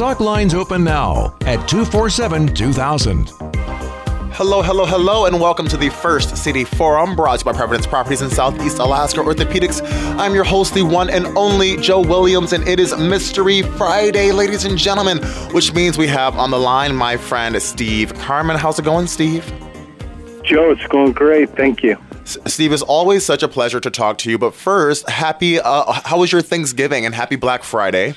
Talk lines open now at 247 2000. Hello, hello, hello, and welcome to the First City Forum brought to you by Providence Properties in Southeast Alaska Orthopedics. I'm your host, the one and only Joe Williams, and it is Mystery Friday, ladies and gentlemen, which means we have on the line my friend Steve Carmen. How's it going, Steve? Joe, it's going great. Thank you. S- Steve, it's always such a pleasure to talk to you. But first, happy, uh, how was your Thanksgiving and happy Black Friday?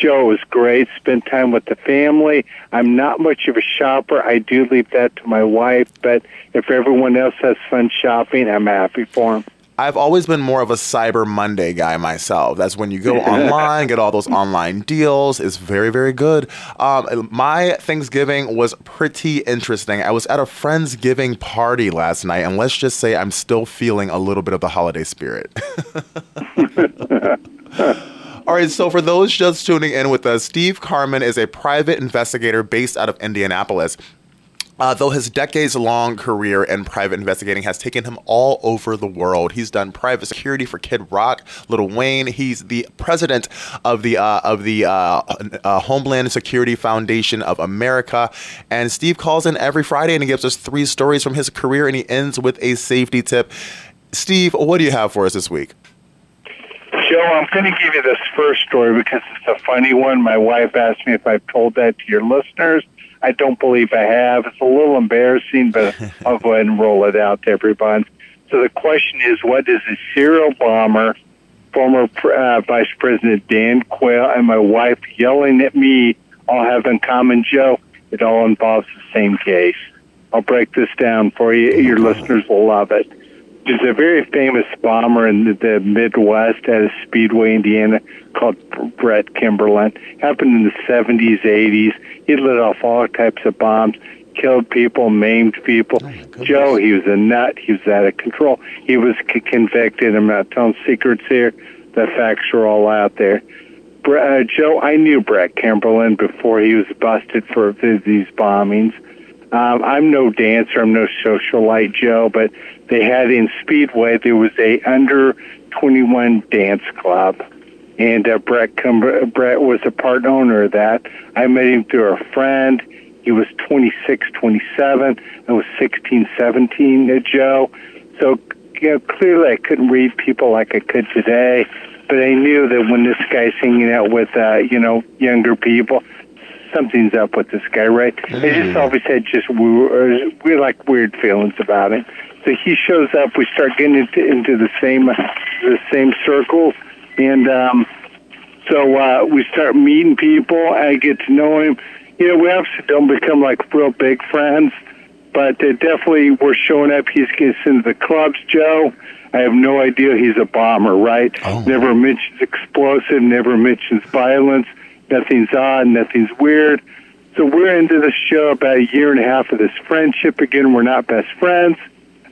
Joe, was great. Spent time with the family. I'm not much of a shopper. I do leave that to my wife, but if everyone else has fun shopping, I'm happy for them. I've always been more of a Cyber Monday guy myself. That's when you go online, get all those online deals. It's very, very good. Um, my Thanksgiving was pretty interesting. I was at a friend's giving party last night, and let's just say I'm still feeling a little bit of the holiday spirit. All right, so for those just tuning in with us, Steve Carmen is a private investigator based out of Indianapolis. Uh, though his decades long career in private investigating has taken him all over the world, he's done private security for Kid Rock, Lil Wayne. He's the president of the uh, of the uh, uh Homeland Security Foundation of America. And Steve calls in every Friday and he gives us three stories from his career, and he ends with a safety tip. Steve, what do you have for us this week? Joe, I'm going to give you this first story because it's a funny one. My wife asked me if I've told that to your listeners. I don't believe I have. It's a little embarrassing, but I'll go ahead and roll it out to everyone. So the question is, what does a serial bomber, former uh, Vice President Dan Quayle, and my wife yelling at me all have in common, Joe? It all involves the same case. I'll break this down for you. Your listeners will love it. There's a very famous bomber in the, the Midwest at a Speedway, Indiana, called Brett Kimberlin. Happened in the 70s, 80s. He lit off all types of bombs, killed people, maimed people. Oh Joe, he was a nut. He was out of control. He was c- convicted. I'm not telling secrets here. The facts are all out there. Uh, Joe, I knew Brett Kimberlin before he was busted for these bombings. Um, I'm no dancer. I'm no socialite, Joe, but they had in Speedway, there was a under 21 dance club. And uh, Brett, Cumber- Brett was a part owner of that. I met him through a friend. He was 26, 27. I was 16, 17, uh, Joe. So you know, clearly I couldn't read people like I could today. But I knew that when this guy's hanging out with, uh, you know, younger people, something's up with this guy, right? Mm. I just always had just we were, we like weird feelings about it. So he shows up. We start getting into, into the same the same circles, and um, so uh, we start meeting people. I get to know him. You know, we obviously don't become like real big friends, but they definitely we're showing up. He's getting into the clubs, Joe. I have no idea he's a bomber, right? Oh. Never mentions explosive, never mentions violence. Nothing's odd, nothing's weird. So we're into the show about a year and a half of this friendship. Again, we're not best friends.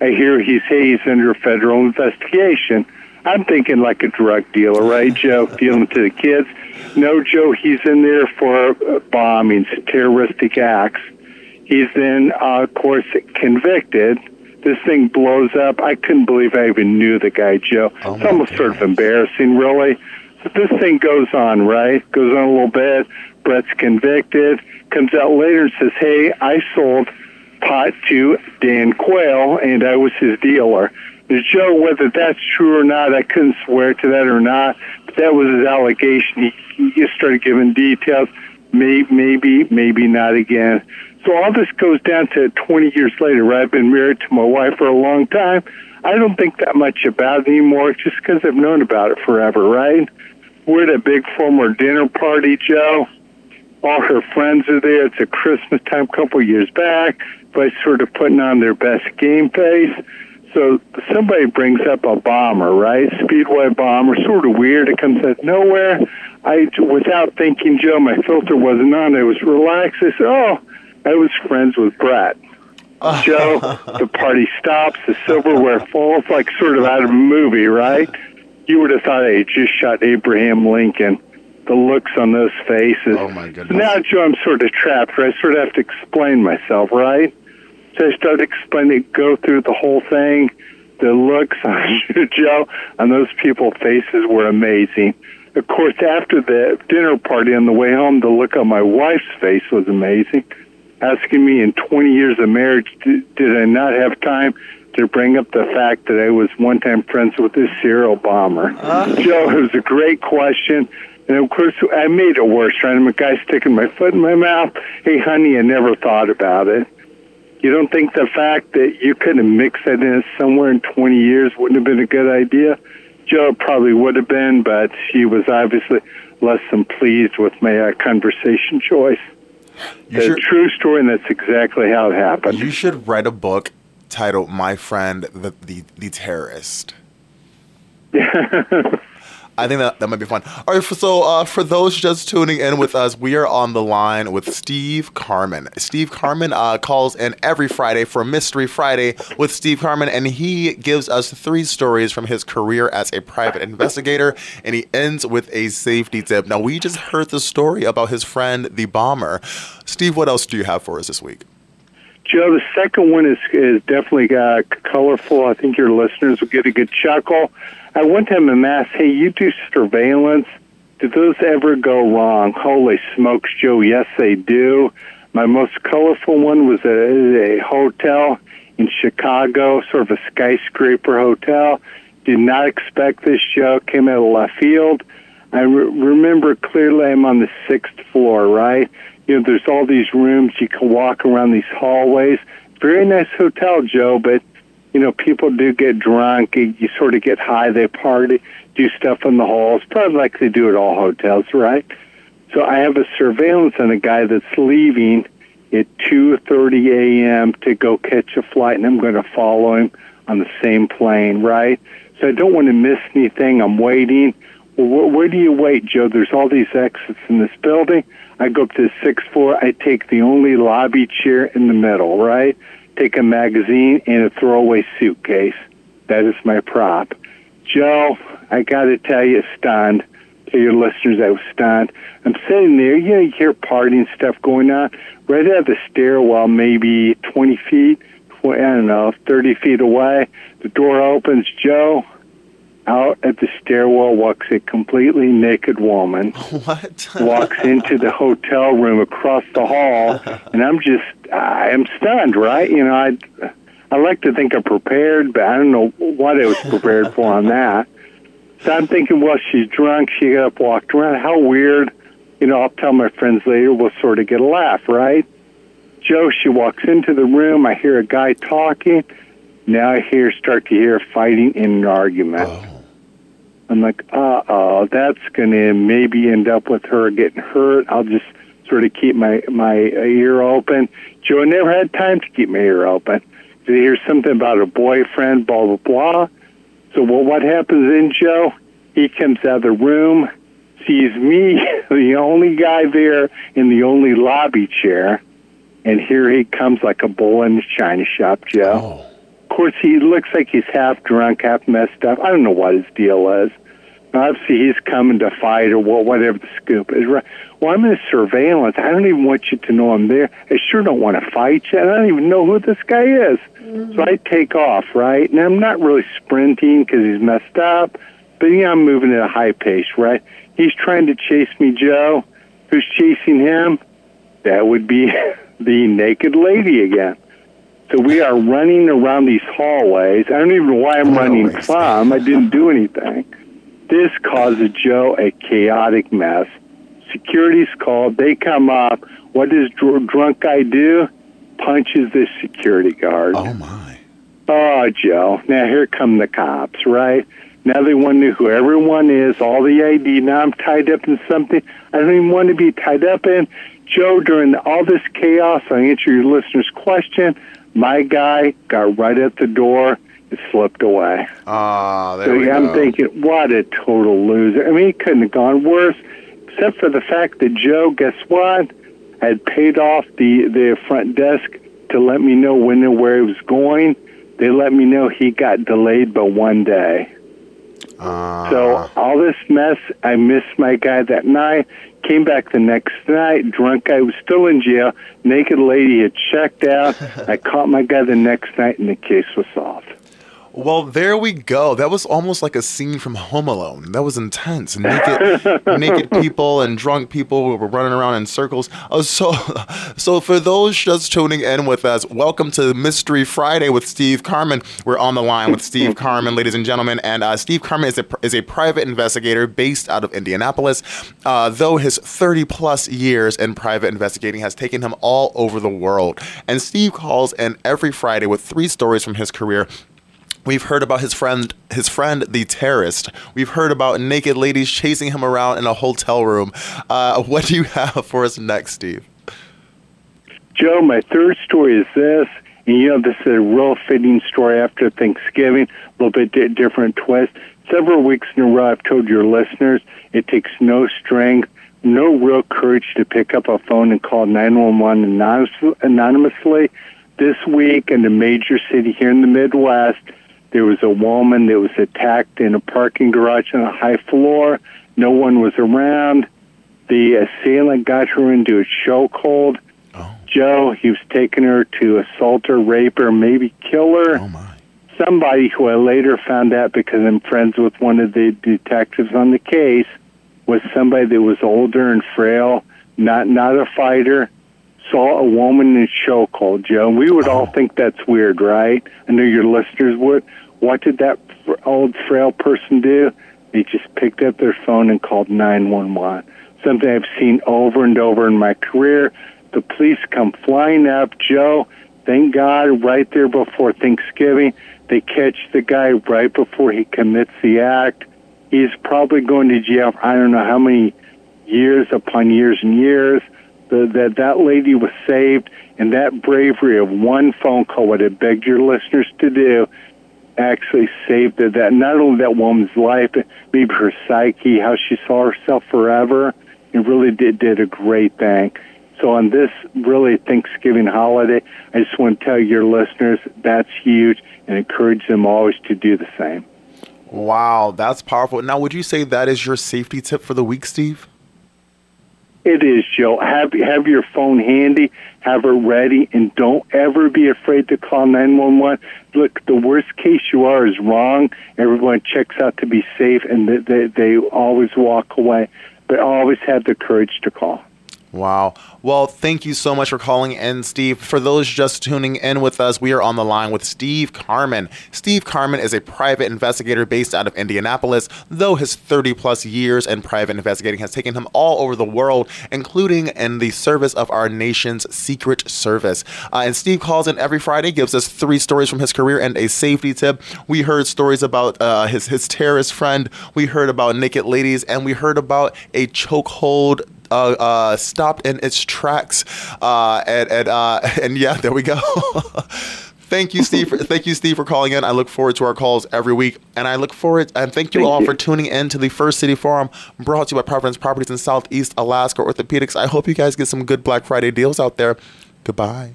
I hear he's hey, he's under federal investigation. I'm thinking like a drug dealer, right, Joe? Dealing to the kids. No, Joe, he's in there for uh, bombings, terroristic acts. He's then, uh, of course, convicted. This thing blows up. I couldn't believe I even knew the guy, Joe. Oh it's almost sort of embarrassing, really. So this thing goes on, right? Goes on a little bit. Brett's convicted. Comes out later and says, "Hey, I sold pot to Dan Quayle, and I was his dealer. To show whether that's true or not, I couldn't swear to that or not, but that was his allegation. He, he started giving details. Maybe, maybe, maybe not again. So all this goes down to 20 years later. Right? I've been married to my wife for a long time. I don't think that much about it anymore, just because I've known about it forever. Right? We're at a big former dinner party, Joe all her friends are there. It's a Christmas time, couple years back. By sort of putting on their best game face. So somebody brings up a bomber, right? Speedway bomber, sort of weird. It comes out of nowhere. I, without thinking, Joe, my filter wasn't on. I was relaxed. I said, "Oh, I was friends with Brett." Joe, oh. the party stops. The silverware falls like sort of out of a movie, right? You would have thought I had just shot Abraham Lincoln the looks on those faces. Oh my goodness! Now, Joe, I'm sort of trapped. Right? I sort of have to explain myself, right? So I start explaining, go through the whole thing. The looks on Joe on those people's faces were amazing. Of course, after the dinner party on the way home, the look on my wife's face was amazing, asking me in 20 years of marriage, did, did I not have time to bring up the fact that I was one time friends with this serial bomber? Joe, it was a great question. And of course, I made it worse, trying to a guy sticking my foot in my mouth. Hey, honey, I never thought about it. You don't think the fact that you could have mixed that in somewhere in 20 years wouldn't have been a good idea? Joe probably would have been, but she was obviously less than pleased with my uh, conversation choice. You The should, true story, and that's exactly how it happened. you should write a book titled "My Friend, the the, the Terrorist." I think that, that might be fun. All right, so uh, for those just tuning in with us, we are on the line with Steve Carmen. Steve Carmen uh, calls in every Friday for Mystery Friday with Steve Carmen, and he gives us three stories from his career as a private investigator, and he ends with a safety tip. Now, we just heard the story about his friend, the bomber. Steve, what else do you have for us this week? Joe, the second one is is definitely uh, colorful. I think your listeners will get a good chuckle. I one time am asked, "Hey, you do surveillance? Do those ever go wrong?" Holy smokes, Joe! Yes, they do. My most colorful one was a, a hotel in Chicago, sort of a skyscraper hotel. Did not expect this, Joe. Came out of left field. I re- remember clearly I'm on the sixth floor, right? You know, there's all these rooms. You can walk around these hallways. Very nice hotel, Joe, but, you know, people do get drunk. You, sort of get high. They party, do stuff in the halls, probably like they do at all hotels, right? So I have a surveillance on a guy that's leaving at 2:30 a.m. to go catch a flight, and I'm going to follow him on the same plane, right? So I don't want to miss anything. I'm waiting. Well, where, where do you wait, Joe? There's all these exits in this building. I go up to six four. I take the only lobby chair in the middle, right? Take a magazine and a throwaway suitcase. That is my prop. Joe, I got to tell you, stunned. To your listeners, I was stunned. I'm sitting there, you know, you hear partying stuff going on. Right of the stairwell, maybe 20 feet, I don't know, 30 feet away. The door opens. Joe, out at the stairwell walks a completely naked woman What? walks into the hotel room across the hall, and I'm just I am stunned, right? You know, I I like to think I'm prepared, but I don't know what I was prepared for on that. So I'm thinking, well, she's drunk. She got up, walked around. How weird. You know, I'll tell my friends later. We'll sort of get a laugh, right? Joe, she walks into the room. I hear a guy talking. Now I hear start to hear fighting in an argument. Oh. I'm like, uh oh, that's going to maybe end up with her getting hurt. I'll just sort of keep my my ear open. Joe never had time to keep my ear open. To hear something about a boyfriend, blah blah blah. So well, what happens then, Joe? He comes out of the room, sees me, the only guy there in the only lobby chair, and here he comes like a bull in the china shop, Joe. Of course, he looks like he's half drunk, half messed up. I don't know what his deal is. Obviously, he's coming to fight or whatever the scoop is. Right? Well, I'm in surveillance. I don't even want you to know I'm there. I sure don't want to fight you. I don't even know who this guy is. Mm-hmm. So I take off, right? And I'm not really sprinting because he's messed up, but yeah, I'm moving at a high pace, right? He's trying to chase me, Joe. Who's chasing him? That would be the naked lady again. So we are running around these hallways. I don't even know why I'm running Hallways. from. I didn't do anything. This causes Joe a chaotic mess. Security's called. They come up. What does dr- drunk guy do? Punches this security guard. Oh my. Oh, Joe. Now here come the cops, right? Now they want to know who everyone is, all the ID. Now I'm tied up in something I don't even want to be tied up in. Joe, during all this chaos, I answer your listener's question. My guy got right at the door and slipped away. Ah, there So we I'm go. thinking, what a total loser. I mean, it couldn't have gone worse, except for the fact that Joe, guess what? had paid off the, the front desk to let me know when and where he was going. They let me know he got delayed by one day. Ah. So all this mess, I missed my guy that night. Came back the next night, drunk guy was still in jail. Naked lady had checked out. I caught my guy the next night, and the case was solved. Well, there we go. That was almost like a scene from Home Alone. That was intense. Naked, naked people and drunk people were running around in circles. Oh, so, so for those just tuning in with us, welcome to Mystery Friday with Steve Carmen. We're on the line with Steve Carmen, ladies and gentlemen, and uh, Steve Carmen is a is a private investigator based out of Indianapolis. Uh, though his 30 plus years in private investigating has taken him all over the world, and Steve calls in every Friday with three stories from his career We've heard about his friend, his friend, the terrorist. We've heard about naked ladies chasing him around in a hotel room. Uh, what do you have for us next, Steve? Joe, my third story is this, and you know this is a real fitting story after Thanksgiving, a little bit di- different twist. Several weeks in a row, I've told your listeners it takes no strength, no real courage to pick up a phone and call 911 anonymously. This week in a major city here in the Midwest, there was a woman that was attacked in a parking garage on a high floor. No one was around. The assailant got her into a chokehold. Oh. Joe, he was taking her to assault her, rape her, maybe kill her. Oh my! Somebody who I later found out because I'm friends with one of the detectives on the case was somebody that was older and frail, not not a fighter, saw a woman in a chokehold, Joe. We would all think that's weird, right? I know your listeners would. What did that old frail person do? They just picked up their phone and called 911. Something I've seen over and over in my career. The police come flying up, Joe. Thank God, right there before Thanksgiving, they catch the guy right before he commits the act. He's probably going to jail for I don't know how many years upon years and years the, that that lady was saved, and that bravery of one phone call, what I begged your listeners to do, actually saved that, that not only that woman's life, but maybe her psyche, how she saw herself forever. It really did did a great thing. So on this really Thanksgiving holiday, I just want to tell your listeners that's huge and encourage them always to do the same. Wow, that's powerful. Now, would you say that is your safety tip for the week, Steve? It is, Joe. Have have your phone handy, have it ready, and don't ever be afraid to call nine one one. Look, the worst case you are is wrong. Everyone checks out to be safe, and they, they they always walk away. But always have the courage to call. Wow. Well, thank you so much for calling in, Steve. For those just tuning in with us, we are on the line with Steve Carmen. Steve Carmen is a private investigator based out of Indianapolis, though his 30 plus years in private investigating has taken him all over the world, including in the service of our nation's Secret Service. Uh, and Steve calls in every Friday, gives us three stories from his career and a safety tip. We heard stories about uh, his, his terrorist friend, we heard about naked ladies, and we heard about a chokehold uh, uh, stopped in its tracks. Uh, and and, uh, and yeah, there we go. thank you, Steve. For, thank you, Steve, for calling in. I look forward to our calls every week, and I look forward and thank you Thank all you. for tuning in to the First City Forum, brought to you by Providence Properties in Southeast Alaska Orthopedics. I hope you guys get some good Black Friday deals out there. Goodbye.